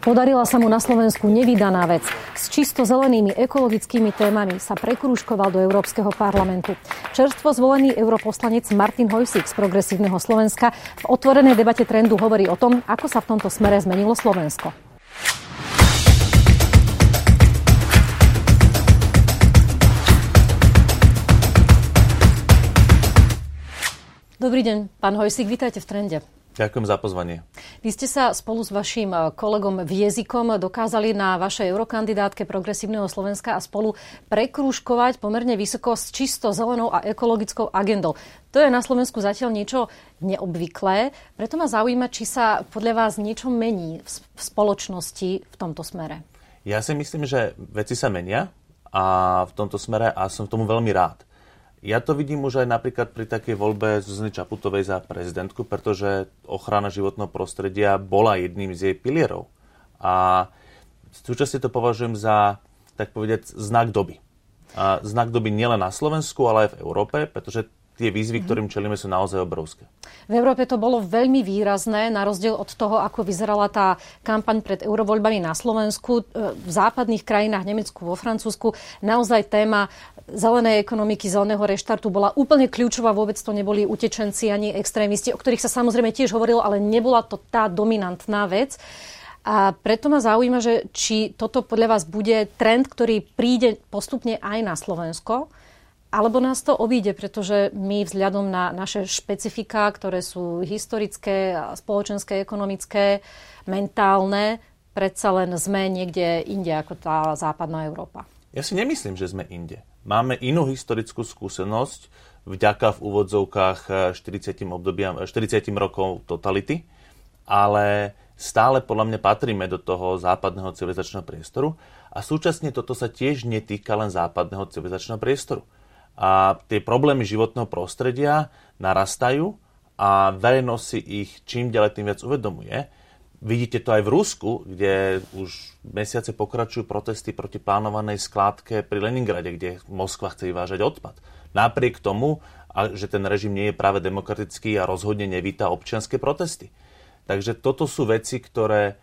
Podarila sa mu na Slovensku nevydaná vec. S čisto zelenými ekologickými témami sa prekrúškoval do Európskeho parlamentu. Čerstvo zvolený europoslanec Martin Hojsík z Progresívneho Slovenska v otvorenej debate trendu hovorí o tom, ako sa v tomto smere zmenilo Slovensko. Dobrý deň, pán Hojsík, vítajte v trende. Ďakujem za pozvanie. Vy ste sa spolu s vašim eh, kolegom v jazykom dokázali na vašej eurokandidátke Progresívneho Slovenska a spolu prekrúškovať pomerne vysoko s čisto zelenou a ekologickou agendou. To je na Slovensku zatiaľ niečo neobvyklé, preto ma zaujíma, či sa podľa vás niečo mení v spoločnosti v tomto smere. Ja si myslím, že veci sa menia a v tomto smere a som tomu veľmi rád. Ja to vidím už aj napríklad pri takej voľbe Zuzany Čaputovej za prezidentku, pretože ochrana životného prostredia bola jedným z jej pilierov. A súčasne to považujem za, tak povedať, znak doby. A znak doby nielen na Slovensku, ale aj v Európe, pretože tie výzvy, mm-hmm. ktorým čelíme, sú naozaj obrovské. V Európe to bolo veľmi výrazné, na rozdiel od toho, ako vyzerala tá kampaň pred eurovoľbami na Slovensku. E, v západných krajinách, Nemecku, vo Francúzsku, naozaj téma zelenej ekonomiky, zeleného reštartu bola úplne kľúčová. Vôbec to neboli utečenci ani extrémisti, o ktorých sa samozrejme tiež hovorilo, ale nebola to tá dominantná vec. A preto ma zaujíma, že či toto podľa vás bude trend, ktorý príde postupne aj na Slovensko, alebo nás to obíde, pretože my vzhľadom na naše špecifika, ktoré sú historické, spoločenské, ekonomické, mentálne, predsa len sme niekde inde ako tá západná Európa. Ja si nemyslím, že sme inde. Máme inú historickú skúsenosť vďaka v úvodzovkách 40, obdobiam, 40 rokov totality, ale stále podľa mňa patríme do toho západného civilizačného priestoru a súčasne toto sa tiež netýka len západného civilizačného priestoru a tie problémy životného prostredia narastajú a verejnosť si ich čím ďalej tým viac uvedomuje. Vidíte to aj v Rusku, kde už mesiace pokračujú protesty proti plánovanej skládke pri Leningrade, kde Moskva chce vyvážať odpad. Napriek tomu, že ten režim nie je práve demokratický a rozhodne nevíta občianske protesty. Takže toto sú veci, ktoré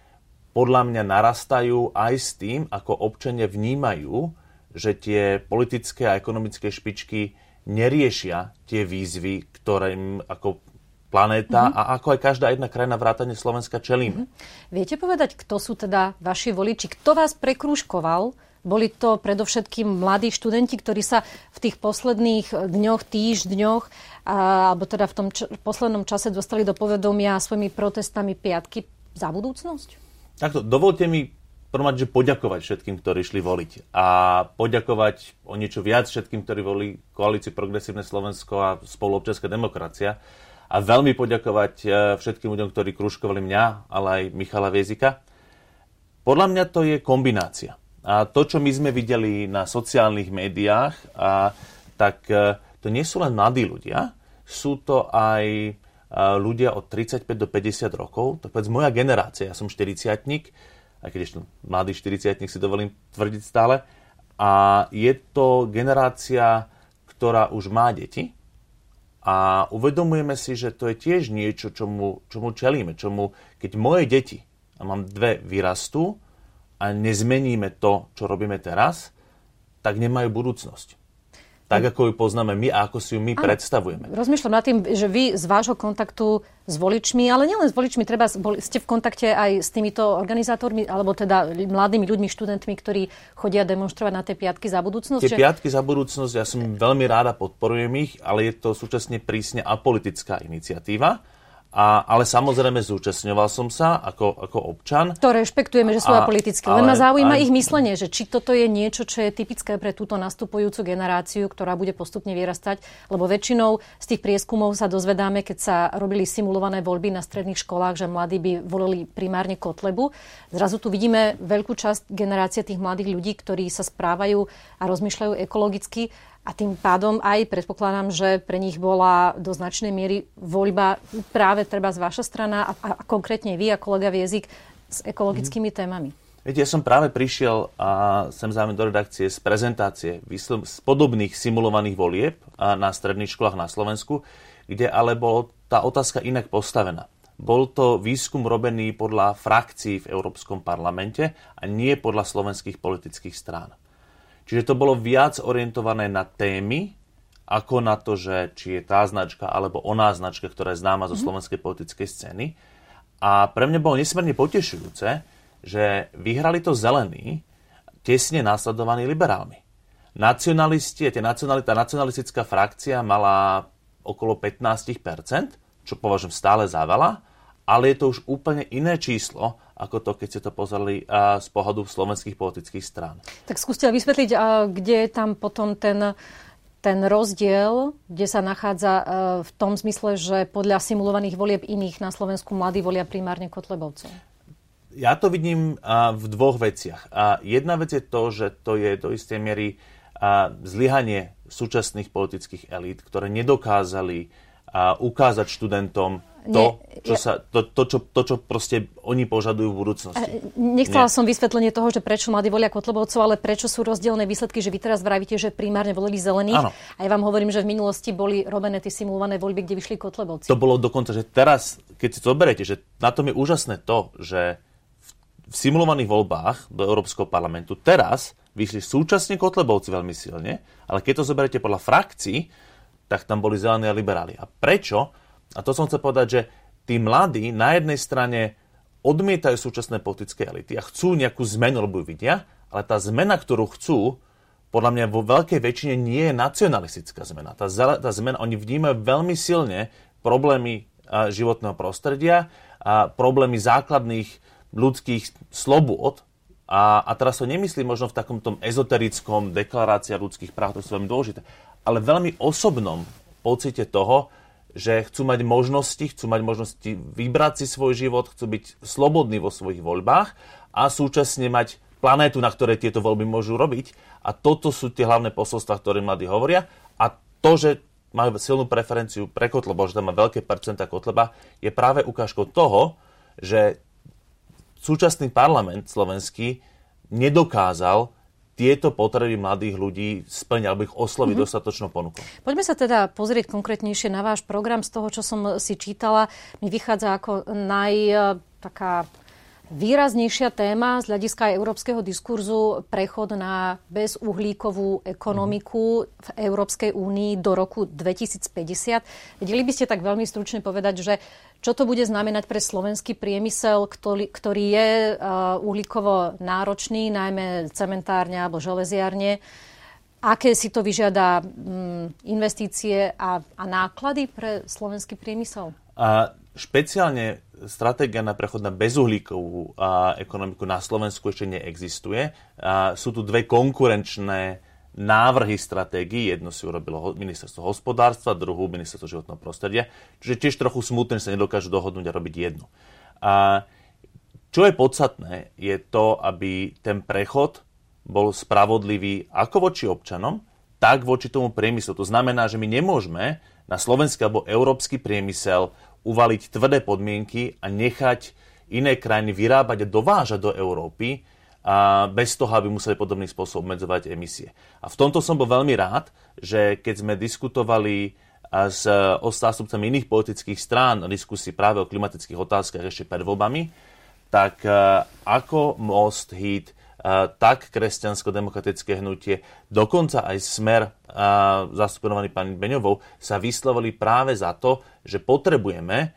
podľa mňa narastajú aj s tým, ako občania vnímajú že tie politické a ekonomické špičky neriešia tie výzvy, ktorým ako planéta mm-hmm. a ako aj každá jedna krajina vrátane Slovenska čelíme. Mm-hmm. Viete povedať, kto sú teda vaši voliči? Kto vás prekrúškoval? Boli to predovšetkým mladí študenti, ktorí sa v tých posledných dňoch, týždňoch, a, alebo teda v tom č- poslednom čase dostali do povedomia svojimi protestami piatky za budúcnosť? Takto, dovolte mi prvom že poďakovať všetkým, ktorí išli voliť. A poďakovať o niečo viac všetkým, ktorí volili koalíciu Progresívne Slovensko a spoluobčianská demokracia. A veľmi poďakovať e, všetkým ľuďom, ktorí kružkovali mňa, ale aj Michala Viezika. Podľa mňa to je kombinácia. A to, čo my sme videli na sociálnych médiách, a, tak e, to nie sú len mladí ľudia, sú to aj e, ľudia od 35 do 50 rokov, to povedz moja generácia, ja som 40 aj keď ešte mladý 40 si dovolím tvrdiť stále. A je to generácia, ktorá už má deti a uvedomujeme si, že to je tiež niečo, čomu, čomu čelíme. Čomu, keď moje deti, a mám dve, vyrastú a nezmeníme to, čo robíme teraz, tak nemajú budúcnosť tak ako ju poznáme my a ako si ju my ano. predstavujeme. Rozmýšľam nad tým, že vy z vášho kontaktu s voličmi, ale nielen s voličmi, treba ste v kontakte aj s týmito organizátormi, alebo teda mladými ľuďmi, študentmi, ktorí chodia demonstrovať na tie piatky za budúcnosť? Tie že... piatky za budúcnosť, ja som veľmi ráda podporujem ich, ale je to súčasne prísne apolitická iniciatíva a, ale samozrejme zúčastňoval som sa ako, ako občan. To rešpektujeme, že sú a, apolitické. Len ma zaujíma aj, ich myslenie, že či toto je niečo, čo je typické pre túto nastupujúcu generáciu, ktorá bude postupne vyrastať. Lebo väčšinou z tých prieskumov sa dozvedáme, keď sa robili simulované voľby na stredných školách, že mladí by volili primárne Kotlebu. Zrazu tu vidíme veľkú časť generácie tých mladých ľudí, ktorí sa správajú a rozmýšľajú ekologicky a tým pádom aj predpokladám, že pre nich bola do značnej miery voľba práve treba z vaša strana a, a konkrétne vy a kolega Viezik s ekologickými mm. témami. Viete, ja som práve prišiel a sem zároveň do redakcie z prezentácie z podobných simulovaných volieb na stredných školách na Slovensku, kde ale bola tá otázka inak postavená. bol to výskum robený podľa frakcií v Európskom parlamente a nie podľa slovenských politických strán. Čiže to bolo viac orientované na témy, ako na to, že či je tá značka alebo oná značka, ktorá je známa zo mhm. slovenskej politickej scény. A pre mňa bolo nesmierne potešujúce, že vyhrali to zelení, tesne následovaní liberálmi. Nacionalisti, tie nacionali, tá nacionalistická frakcia mala okolo 15%, čo považujem stále za veľa, ale je to už úplne iné číslo, ako to, keď ste to pozreli z pohľadu slovenských politických strán. Tak skúste vysvetliť, kde je tam potom ten, ten rozdiel, kde sa nachádza uh, v tom zmysle, že podľa simulovaných volieb iných na Slovensku mladí volia primárne Kotlebovcov. Ja to vidím v dvoch veciach. Jedna vec je to, že to je do istej miery zlyhanie súčasných politických elít, ktoré nedokázali ukázať študentom to, Nie, čo sa, to, to, čo, to, čo proste oni požadujú v budúcnosti. Nechcela Nie. som vysvetlenie toho, že prečo mladí volia Kotlebovcov, ale prečo sú rozdielne výsledky, že vy teraz vravíte, že primárne volili zelených. Áno. A ja vám hovorím, že v minulosti boli robené tie simulované voľby, kde vyšli Kotlebovci. To bolo dokonca, že teraz, keď si to zoberiete, že na tom je úžasné to, že v, v simulovaných voľbách do Európskeho parlamentu teraz vyšli súčasne Kotlebovci veľmi silne, ale keď to zoberiete podľa frakcií, tak tam boli zelení a liberáli. A prečo? A to som chcel povedať, že tí mladí na jednej strane odmietajú súčasné politické elity a chcú nejakú zmenu, lebo vidia, ale tá zmena, ktorú chcú, podľa mňa vo veľkej väčšine nie je nacionalistická zmena. Tá, tá zmena, oni vnímajú veľmi silne problémy životného prostredia a problémy základných ľudských slobôd. A, a teraz to nemyslím možno v takom tom ezoterickom deklarácia ľudských práv, to sú veľmi dôležité, ale veľmi osobnom pocite toho, že chcú mať možnosti, chcú mať možnosti vybrať si svoj život, chcú byť slobodní vo svojich voľbách a súčasne mať planétu, na ktorej tieto voľby môžu robiť. A toto sú tie hlavné posolstva, ktoré mladí hovoria. A to, že majú silnú preferenciu pre Kotleba, že tam má veľké percenta Kotleba, je práve ukážkou toho, že súčasný parlament slovenský nedokázal tieto potreby mladých ľudí splňať alebo ich osloviť mm-hmm. dostatočnou ponukou. Poďme sa teda pozrieť konkrétnejšie na váš program. Z toho, čo som si čítala, mi vychádza ako naj taká výraznejšia téma z hľadiska európskeho diskurzu prechod na bezuhlíkovú ekonomiku v Európskej únii do roku 2050. Vedeli by ste tak veľmi stručne povedať, že čo to bude znamenať pre slovenský priemysel, ktorý, ktorý je uh, uhlíkovo náročný, najmä cementárne alebo železiarne, aké si to vyžiada um, investície a, a náklady pre slovenský priemysel? A špeciálne stratégia na prechod na bezuhlíkovú ekonomiku na Slovensku ešte neexistuje. A sú tu dve konkurenčné návrhy stratégií. Jedno si urobilo ministerstvo hospodárstva, druhú ministerstvo životného prostredia. Čiže tiež trochu smutné, že sa nedokážu dohodnúť a robiť jednu. A čo je podstatné, je to, aby ten prechod bol spravodlivý ako voči občanom, tak voči tomu priemyslu. To znamená, že my nemôžeme na slovenský alebo európsky priemysel uvaliť tvrdé podmienky a nechať iné krajiny vyrábať a dovážať do Európy a bez toho, aby museli podobným spôsobom obmedzovať emisie. A v tomto som bol veľmi rád, že keď sme diskutovali s zástupcami iných politických strán na diskusii práve o klimatických otázkach ešte pred voľbami, tak ako Most, HIT, tak kresťansko-demokratické hnutie, dokonca aj smer zastupovaný pani Beňovou, sa vyslovili práve za to, že potrebujeme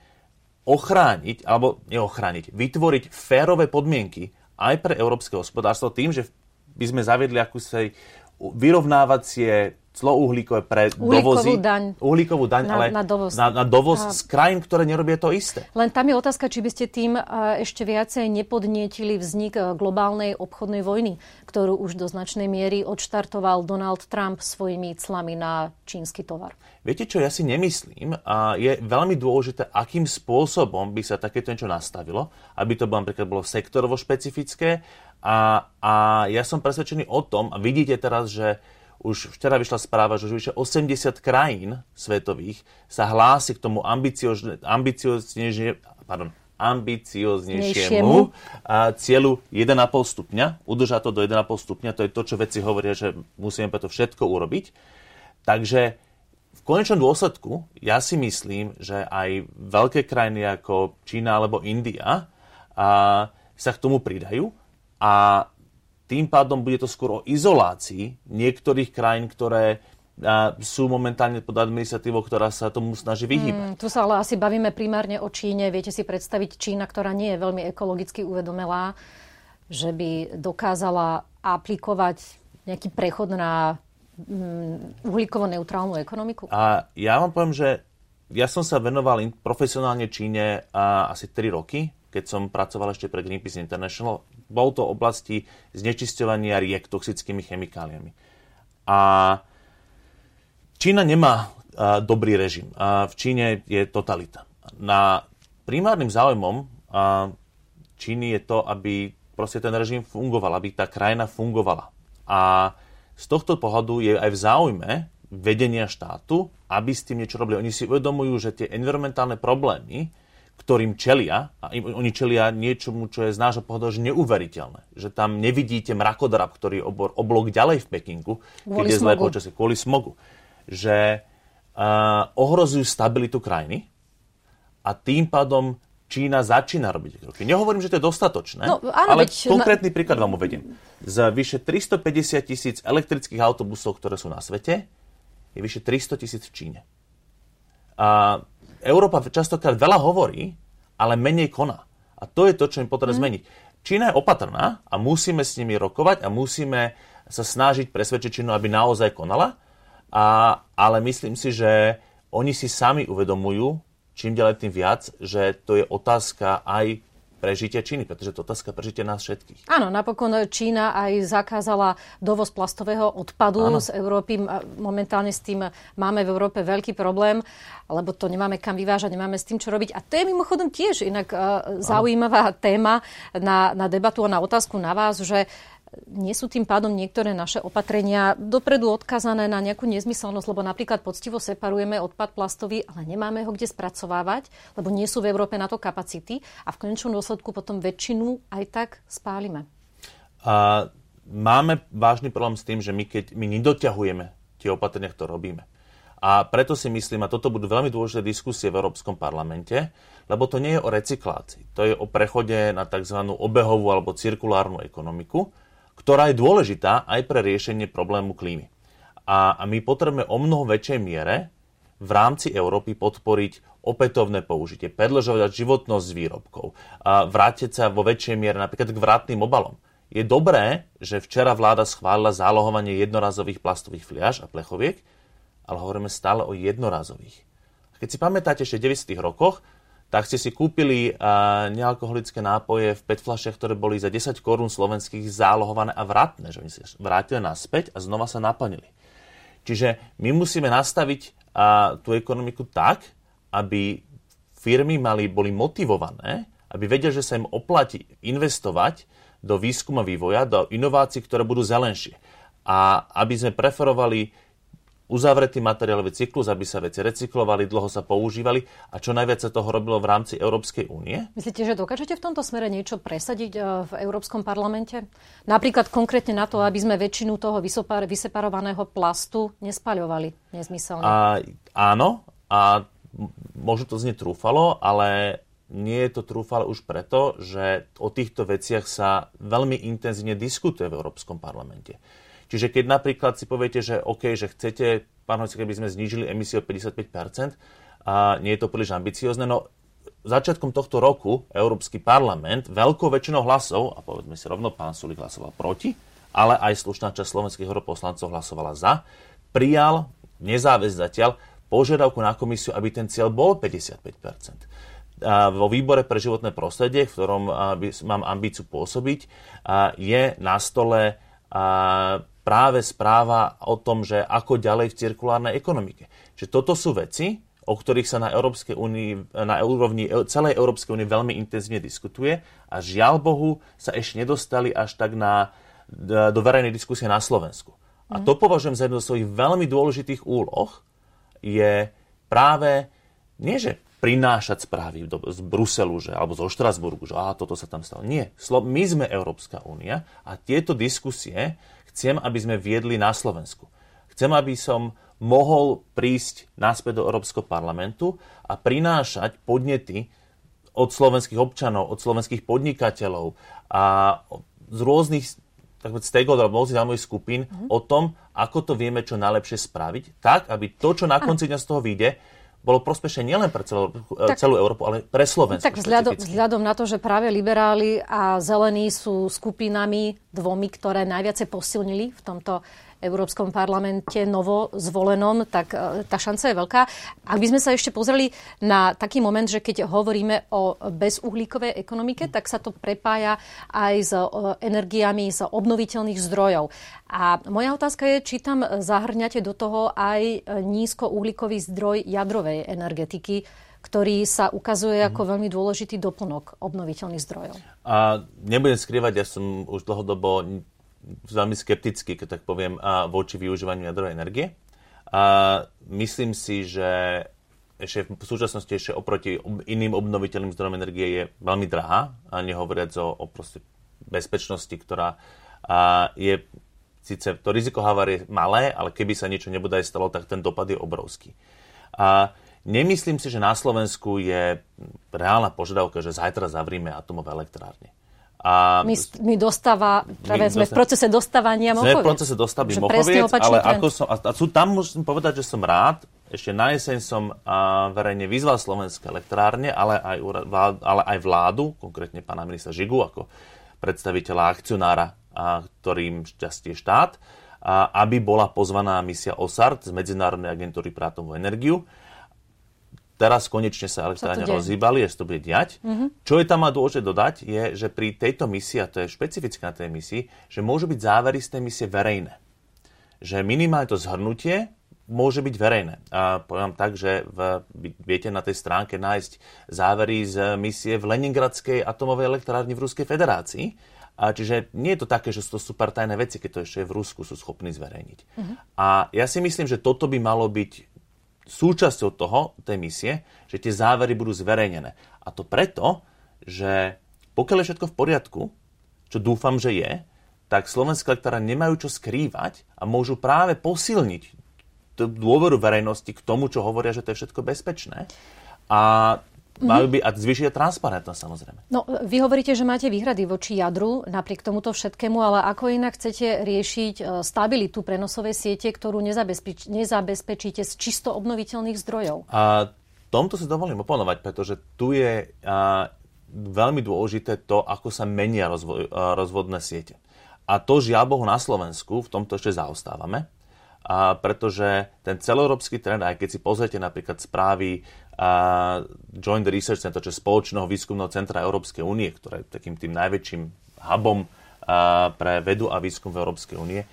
ochrániť, alebo neochrániť, vytvoriť férové podmienky aj pre európske hospodárstvo tým, že by sme zaviedli akúsi vyrovnávacie clo uhlíkové pre uhlíkovú dovozy. Daň. Uhlíkovú daň, na, ale na dovoz, na, na dovoz a... z krajín, ktoré nerobia to isté. Len tam je otázka, či by ste tým ešte viacej nepodnietili vznik e, globálnej obchodnej vojny, ktorú už do značnej miery odštartoval Donald Trump svojimi clami na čínsky tovar. Viete čo, ja si nemyslím a je veľmi dôležité, akým spôsobom by sa takéto niečo nastavilo, aby to bolo, napríklad bolo sektorovo špecifické a, a ja som presvedčený o tom, a vidíte teraz, že už včera vyšla správa, že vyše 80 krajín svetových sa hlási k tomu ambicioznejšie, pardon, ambicioznejšiemu cieľu 1,5 stupňa, udržať to do 1,5 stupňa, to je to, čo veci hovoria, že musíme preto všetko urobiť. Takže v konečnom dôsledku ja si myslím, že aj veľké krajiny ako Čína alebo India a, sa k tomu pridajú. A tým pádom bude to skôr o izolácii niektorých krajín, ktoré a sú momentálne pod administratívou, ktorá sa tomu snaží vyhýbať. Mm, tu sa ale asi bavíme primárne o Číne. Viete si predstaviť Čína, ktorá nie je veľmi ekologicky uvedomelá, že by dokázala aplikovať nejaký prechod na mm, uhlíkovo-neutrálnu ekonomiku? A ja vám poviem, že ja som sa venoval profesionálne Číne asi 3 roky, keď som pracoval ešte pre Greenpeace International. Bol to oblasti znečisťovania riek toxickými chemikáliami. A Čína nemá a, dobrý režim. A v Číne je totalita. Na primárnym záujmom a, Číny je to, aby proste ten režim fungoval, aby tá krajina fungovala. A z tohto pohľadu je aj v záujme vedenia štátu, aby s tým niečo robili. Oni si uvedomujú, že tie environmentálne problémy, ktorým čelia, a im, oni čelia niečomu, čo je z nášho pohľadu že neuveriteľné. Že tam nevidíte mrakodrap, ktorý je oblok ďalej v Pekingu, keď je zlé počasie, kvôli smogu že uh, ohrozujú stabilitu krajiny a tým pádom Čína začína robiť kroky. Nehovorím, že to je dostatočné, no, áno, ale veď, konkrétny na... príklad vám uvediem. Z vyše 350 tisíc elektrických autobusov, ktoré sú na svete, je vyše 300 tisíc v Číne. A Európa častokrát veľa hovorí, ale menej koná. A to je to, čo im potrebuje mm. zmeniť. Čína je opatrná a musíme s nimi rokovať a musíme sa snažiť presvedčiť Čínu, aby naozaj konala. A, ale myslím si, že oni si sami uvedomujú, čím ďalej tým viac, že to je otázka aj prežitia Číny, pretože to otázka prežitia nás všetkých. Áno, napokon Čína aj zakázala dovoz plastového odpadu Áno. z Európy. Momentálne s tým máme v Európe veľký problém, lebo to nemáme kam vyvážať, nemáme s tým čo robiť. A to je mimochodom tiež inak uh, zaujímavá téma na, na debatu a na otázku na vás, že nie sú tým pádom niektoré naše opatrenia dopredu odkazané na nejakú nezmyselnosť, lebo napríklad poctivo separujeme odpad plastový, ale nemáme ho kde spracovávať, lebo nie sú v Európe na to kapacity a v konečnom dôsledku potom väčšinu aj tak spálime. A máme vážny problém s tým, že my keď my nedoťahujeme tie opatrenia, ktoré robíme. A preto si myslím, a toto budú veľmi dôležité diskusie v Európskom parlamente, lebo to nie je o recyklácii. To je o prechode na tzv. obehovú alebo cirkulárnu ekonomiku, ktorá je dôležitá aj pre riešenie problému klímy. A, a my potrebujeme o mnoho väčšej miere v rámci Európy podporiť opätovné použitie, predlžovať životnosť výrobkov, a vrátiť sa vo väčšej miere napríklad k vrátnym obalom. Je dobré, že včera vláda schválila zálohovanie jednorazových plastových fliaž a plechoviek, ale hovoríme stále o jednorazových. Keď si pamätáte, ešte v 90. rokoch tak ste si kúpili nealkoholické nápoje v petflašiach, ktoré boli za 10 korún slovenských zálohované a vratné, že oni sa vrátili naspäť a znova sa naplnili. Čiže my musíme nastaviť uh, tú ekonomiku tak, aby firmy mali, boli motivované, aby vedeli, že sa im oplatí investovať do výskuma vývoja, do inovácií, ktoré budú zelenšie. A aby sme preferovali uzavretý materiálový cyklus, aby sa veci recyklovali, dlho sa používali a čo najviac sa toho robilo v rámci Európskej únie. Myslíte, že dokážete v tomto smere niečo presadiť e, v Európskom parlamente? Napríklad konkrétne na to, aby sme väčšinu toho vyseparovaného plastu nespaľovali nezmyselne. A, áno, a možno to znie trúfalo, ale nie je to trúfale už preto, že o týchto veciach sa veľmi intenzívne diskutuje v Európskom parlamente. Čiže keď napríklad si poviete, že OK, že chcete, pán Hojci, keby sme znížili emisie o 55%, a nie je to príliš ambiciozne, no začiatkom tohto roku Európsky parlament veľkou väčšinou hlasov, a povedzme si rovno, pán Sulik hlasoval proti, ale aj slušná časť slovenských europoslancov hlasovala za, prijal nezáväz zatiaľ požiadavku na komisiu, aby ten cieľ bol 55 a vo výbore pre životné prostredie, v ktorom mám ambíciu pôsobiť, je na stole práve správa o tom, že ako ďalej v cirkulárnej ekonomike. Čiže toto sú veci, o ktorých sa na, Európskej únii, na úrovni celej Európskej únie veľmi intenzívne diskutuje a žiaľ Bohu sa ešte nedostali až tak na, do verejnej diskusie na Slovensku. A to považujem za jednu z svojich veľmi dôležitých úloh, je práve nie, že prinášať správy do, z Bruselu že, alebo zo Štrasburgu, že aha, toto sa tam stalo. Nie. My sme Európska únia a tieto diskusie chcem, aby sme viedli na Slovensku. Chcem, aby som mohol prísť naspäť do Európskeho parlamentu a prinášať podnety od slovenských občanov, od slovenských podnikateľov a z rôznych tak stakeholder alebo zaujímavých skupín mm-hmm. o tom, ako to vieme čo najlepšie spraviť, tak, aby to, čo na konci dňa z toho vyjde, bolo prospešné nielen pre celú, tak, celú Európu, ale pre Slovensko. Tak vzhľadom, vzhľadom na to, že práve liberáli a zelení sú skupinami dvomi, ktoré najviac posilnili v tomto Európskom parlamente novo zvolenom, tak e, tá šanca je veľká. Ak by sme sa ešte pozreli na taký moment, že keď hovoríme o bezuhlíkovej ekonomike, tak sa to prepája aj s e, energiami z obnoviteľných zdrojov. A moja otázka je, či tam zahrňate do toho aj nízkouhlíkový zdroj jadrovej energetiky, ktorý sa ukazuje ako veľmi dôležitý doplnok obnoviteľných zdrojov. A nebudem skrývať, ja som už dlhodobo veľmi skeptický, keď tak poviem, voči využívaniu jadrovej energie. A myslím si, že ešte v súčasnosti ešte oproti iným obnoviteľným zdrojom energie je veľmi drahá, a nehovoriac o, o bezpečnosti, ktorá a je síce to riziko havárie malé, ale keby sa niečo nebude stalo, tak ten dopad je obrovský. A nemyslím si, že na Slovensku je reálna požiadavka, že zajtra zavrime atomové elektrárne. A my, my dostáva, práve my sme dostáva, v procese dostávania Mochoviec. Sme v procese dostavby Mochoviec, ale ako som, a, a sú, tam musím povedať, že som rád, ešte na jeseň som a, verejne vyzval slovenské elektrárne, ale aj, ale aj vládu, konkrétne pána ministra Žigu, ako predstaviteľa akcionára, a, ktorým šťastie štát, a, aby bola pozvaná misia OSART z Medzinárodnej agentúry pre atomovú energiu, Teraz konečne sa elektrárne rozhýbali, že to bude diať. Mm-hmm. Čo je tam má dôležité dodať, je, že pri tejto misii, a to je špecifické na tej misii, že môžu byť závery z tej misie verejné. Že minimálne to zhrnutie môže byť verejné. A poviem tak, že v, viete na tej stránke nájsť závery z misie v Leningradskej atomovej elektrárni v Ruskej federácii. A čiže nie je to také, že sú to super tajné veci, keď to ešte v Rusku sú schopní zverejniť. Uh-huh. A ja si myslím, že toto by malo byť súčasťou toho, tej misie, že tie závery budú zverejnené. A to preto, že pokiaľ je všetko v poriadku, čo dúfam, že je, tak slovenské lektára nemajú čo skrývať a môžu práve posilniť dôveru verejnosti k tomu, čo hovoria, že to je všetko bezpečné. A Majú by a zvýšiť transparentnosť samozrejme. No, vy hovoríte, že máte výhrady voči jadru napriek tomuto všetkému, ale ako inak chcete riešiť e, stabilitu prenosovej siete, ktorú nezabezpeč- nezabezpečíte z čisto obnoviteľných zdrojov? A tomto si dovolím oponovať, pretože tu je a, veľmi dôležité to, ako sa menia rozvoj, a, rozvodné siete. A to žiaľ Bohu na Slovensku, v tomto ešte zaostávame, a pretože ten celoeurópsky trend, aj keď si pozriete napríklad správy Joint Research Center, čo je spoločného výskumného centra Európskej únie, ktoré je takým tým najväčším hubom pre vedu a výskum v Európskej únie,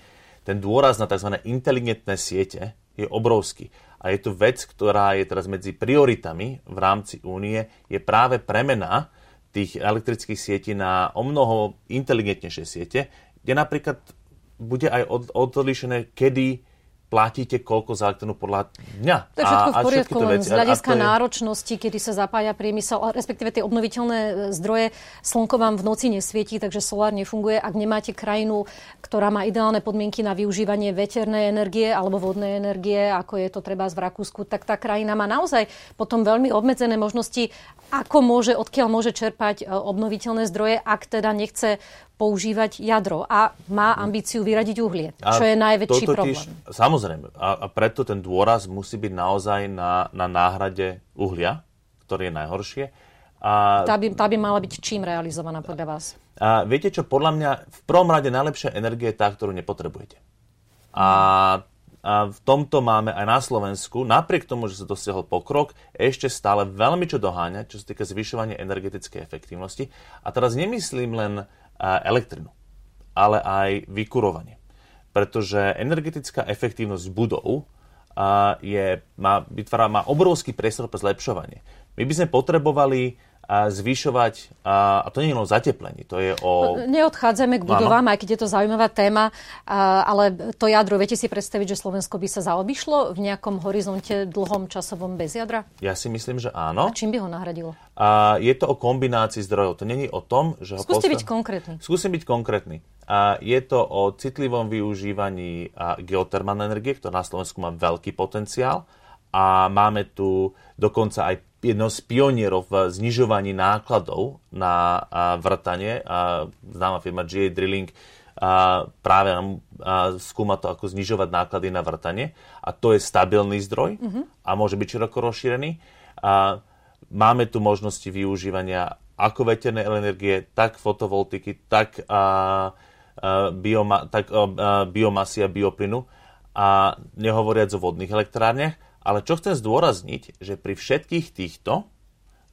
ten dôraz na tzv. inteligentné siete je obrovský. A je tu vec, ktorá je teraz medzi prioritami v rámci únie, je práve premena tých elektrických sietí na o mnoho inteligentnejšie siete, kde napríklad bude aj odlišené, kedy platíte koľko za elektrínu podľa dňa. To je všetko v poriadku, len z hľadiska je... náročnosti, kedy sa zapája priemysel, respektíve tie obnoviteľné e, zdroje, slnko vám v noci nesvietí, takže solár nefunguje. Ak nemáte krajinu, ktorá má ideálne podmienky na využívanie veternej energie alebo vodnej energie, ako je to treba v Rakúsku, tak tá krajina má naozaj potom veľmi obmedzené možnosti, ako môže, odkiaľ môže čerpať e, obnoviteľné zdroje, ak teda nechce používať jadro a má ambíciu vyradiť uhlie, a čo je najväčší problém. Tiež, samozrejme. A, a preto ten dôraz musí byť naozaj na, na náhrade uhlia, ktorý je najhoršie. A, tá, by, tá by mala byť čím realizovaná podľa vás? A viete čo, podľa mňa v prvom rade najlepšia energie je tá, ktorú nepotrebujete. A, a v tomto máme aj na Slovensku, napriek tomu, že sa dosiahol pokrok, ešte stále veľmi čo doháňať, čo sa týka zvyšovania energetickej efektívnosti. A teraz nemyslím len elektrinu, ale aj vykurovanie. Pretože energetická efektívnosť budov je, má, vytvára, má obrovský priestor pre zlepšovanie. My by sme potrebovali zvyšovať, a to nie je len o zateplení, to je o... Neodchádzame k budovám, aj keď je to zaujímavá téma, ale to jadro, viete si predstaviť, že Slovensko by sa zaobišlo v nejakom horizonte dlhom časovom bez jadra? Ja si myslím, že áno. A čím by ho nahradilo? A je to o kombinácii zdrojov. To není o tom, že ho... Skúste postav... byť konkrétny. Skúsim byť konkrétny. A je to o citlivom využívaní geotermálnej energie, ktorá na Slovensku má veľký potenciál a máme tu dokonca aj jedno z pionierov v znižovaní nákladov na vrtanie. Známa firma GA Drilling práve nám skúma to, ako znižovať náklady na vrtanie. A to je stabilný zdroj mm-hmm. a môže byť široko rozšírený. A máme tu možnosti využívania ako veternej energie, tak fotovoltiky, tak, a, a, bioma, tak a, biomasy a bioplynu. A nehovoriac o vodných elektrárniach. Ale čo chcem zdôrazniť, že pri všetkých týchto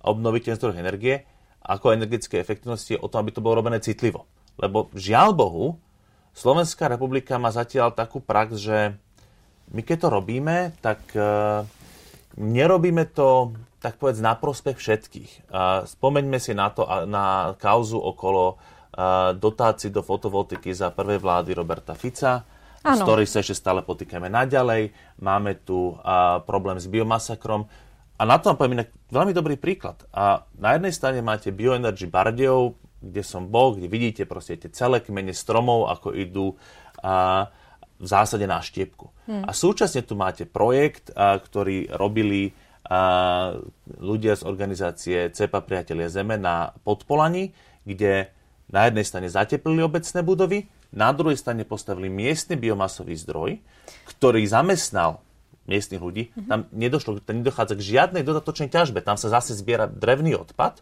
obnoviteľných zdrojoch energie, ako energetické efektivnosti, je o tom, aby to bolo robené citlivo. Lebo žiaľ Bohu, Slovenská republika má zatiaľ takú prax, že my keď to robíme, tak uh, nerobíme to, tak povedz, na prospech všetkých. Uh, spomeňme si na to, na kauzu okolo uh, dotácií do fotovoltiky za prvej vlády Roberta Fica, ano. s ktorých sa ešte stále potýkame naďalej. Máme tu a, problém s biomasakrom. A na to vám poviem veľmi dobrý príklad. A na jednej strane máte Bioenergy Bardejov, kde som bol, kde vidíte proste tie celé kmene stromov, ako idú a, v zásade na štiepku. Hmm. A súčasne tu máte projekt, a, ktorý robili a, ľudia z organizácie CEPA Priatelia Zeme na Podpolani, kde na jednej strane zateplili obecné budovy, na druhej strane postavili miestny biomasový zdroj, ktorý zamestnal miestnych ľudí. Mm-hmm. Tam nedošlo, tam nedochádza k žiadnej dodatočnej ťažbe. Tam sa zase zbiera drevný odpad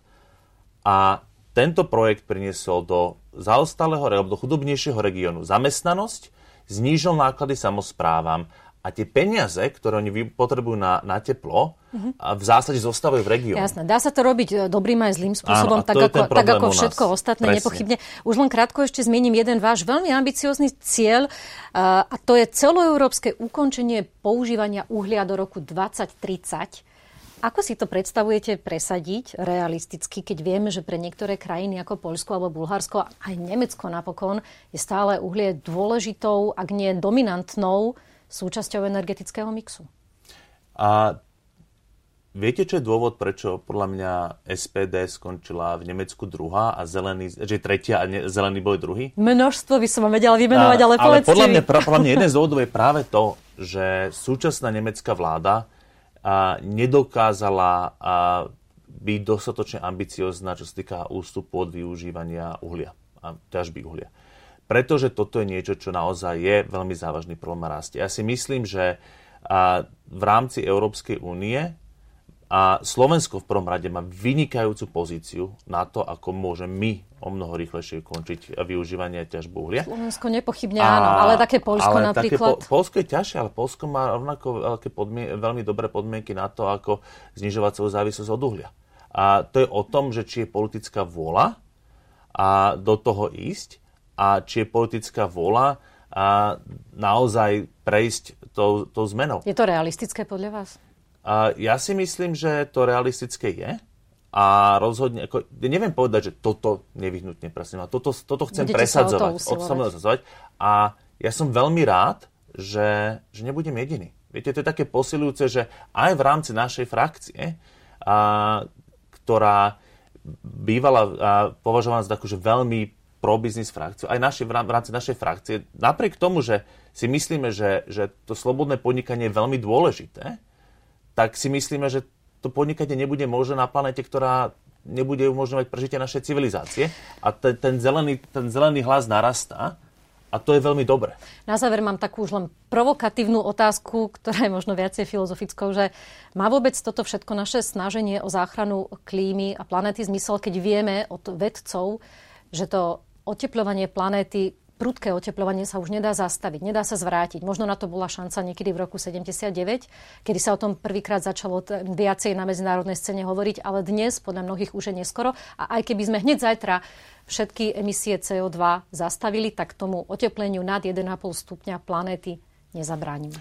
a tento projekt priniesol do zaostalého alebo do chudobnejšieho regiónu zamestnanosť, znížil náklady samozprávam a tie peniaze, ktoré oni potrebujú na, na teplo, uh-huh. a v zásade zostávajú v regióne. Jasné, dá sa to robiť e, dobrým aj zlým spôsobom, Áno, tak, ako, tak ako všetko ostatné, Presne. nepochybne. Už len krátko ešte zmením jeden váš veľmi ambiciózny cieľ a to je celoeurópske ukončenie používania uhlia do roku 2030. Ako si to predstavujete presadiť realisticky, keď vieme, že pre niektoré krajiny ako Poľsko alebo Bulharsko, aj Nemecko napokon, je stále uhlie dôležitou, ak nie dominantnou súčasťou energetického mixu. A viete, čo je dôvod, prečo podľa mňa SPD skončila v Nemecku druhá a zelený, že tretia a ne, zelený boj druhý? Množstvo by som vám vedela vymenovať, ale, ale podľa mňa, pra, podľa mňa jeden z dôvodov je práve to, že súčasná nemecká vláda a, nedokázala a, byť dostatočne ambiciozná, čo sa týka ústupu od využívania uhlia a ťažby uhlia pretože toto je niečo, čo naozaj je veľmi závažný problém a rastie. Ja si myslím, že v rámci Európskej únie a Slovensko v prvom rade má vynikajúcu pozíciu na to, ako môže my o mnoho rýchlejšie ukončiť využívanie a ťažbu uhlia. Slovensko nepochybne a, áno, ale také Polsko ale napríklad. Také po, Polsko je ťažšie, ale Polsko má rovnako veľké podmien- veľmi dobré podmienky na to, ako znižovať svoju závislosť od uhlia. A to je o tom, že či je politická vôľa a do toho ísť a či je politická vôľa a naozaj prejsť tou, tou zmenou. Je to realistické podľa vás? A ja si myslím, že to realistické je. A rozhodne, ako, neviem povedať, že toto nevyhnutne, presne, toto, toto chcem Budete presadzovať. Sa A ja som veľmi rád, že, že nebudem jediný. Viete, to je také posilujúce, že aj v rámci našej frakcie, a, ktorá bývala a, považovaná za takú, že veľmi pro-biznis frakciu, aj naši, v rámci našej frakcie, napriek tomu, že si myslíme, že, že to slobodné podnikanie je veľmi dôležité, tak si myslíme, že to podnikanie nebude možné na planete, ktorá nebude umožňovať prežitie našej civilizácie. A ten, ten, zelený, ten zelený hlas narastá. A to je veľmi dobré. Na záver mám takú už len provokatívnu otázku, ktorá je možno viacej filozofickou, že má vôbec toto všetko naše snaženie o záchranu klímy a planety zmysel, keď vieme od vedcov, že to oteplovanie planéty prudké oteplovanie sa už nedá zastaviť, nedá sa zvrátiť. Možno na to bola šanca niekedy v roku 79, kedy sa o tom prvýkrát začalo viacej na medzinárodnej scéne hovoriť, ale dnes podľa mnohých už je neskoro. A aj keby sme hneď zajtra všetky emisie CO2 zastavili, tak tomu otepleniu nad 1,5 stupňa planéty nezabránime.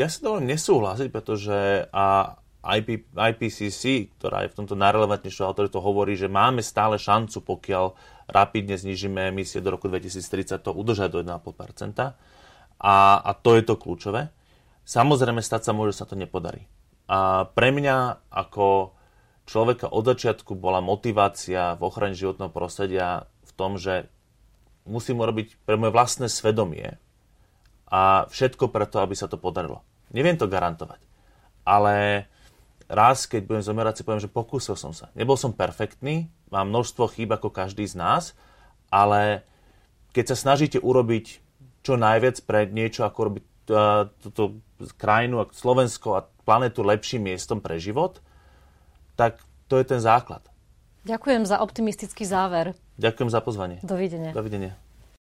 Ja si to nesúhlasiť, pretože a IP, IPCC, ktorá je v tomto najrelevantnejšou autoritou, hovorí, že máme stále šancu, pokiaľ rapidne znižíme emisie do roku 2030, to udržať do 1,5%. A, a to je to kľúčové. Samozrejme, stať sa môže, sa to nepodarí. A pre mňa ako človeka od začiatku bola motivácia v ochrane životného prostredia v tom, že musím urobiť pre moje vlastné svedomie a všetko preto, aby sa to podarilo. Neviem to garantovať, ale raz, keď budem zomerať, si poviem, že pokúsil som sa. Nebol som perfektný, mám množstvo chýb ako každý z nás, ale keď sa snažíte urobiť čo najviac pre niečo, ako robiť uh, túto krajinu, Slovensko a planetu lepším miestom pre život, tak to je ten základ. Ďakujem za optimistický záver. Ďakujem za pozvanie. Dovidenia. Dovidenia.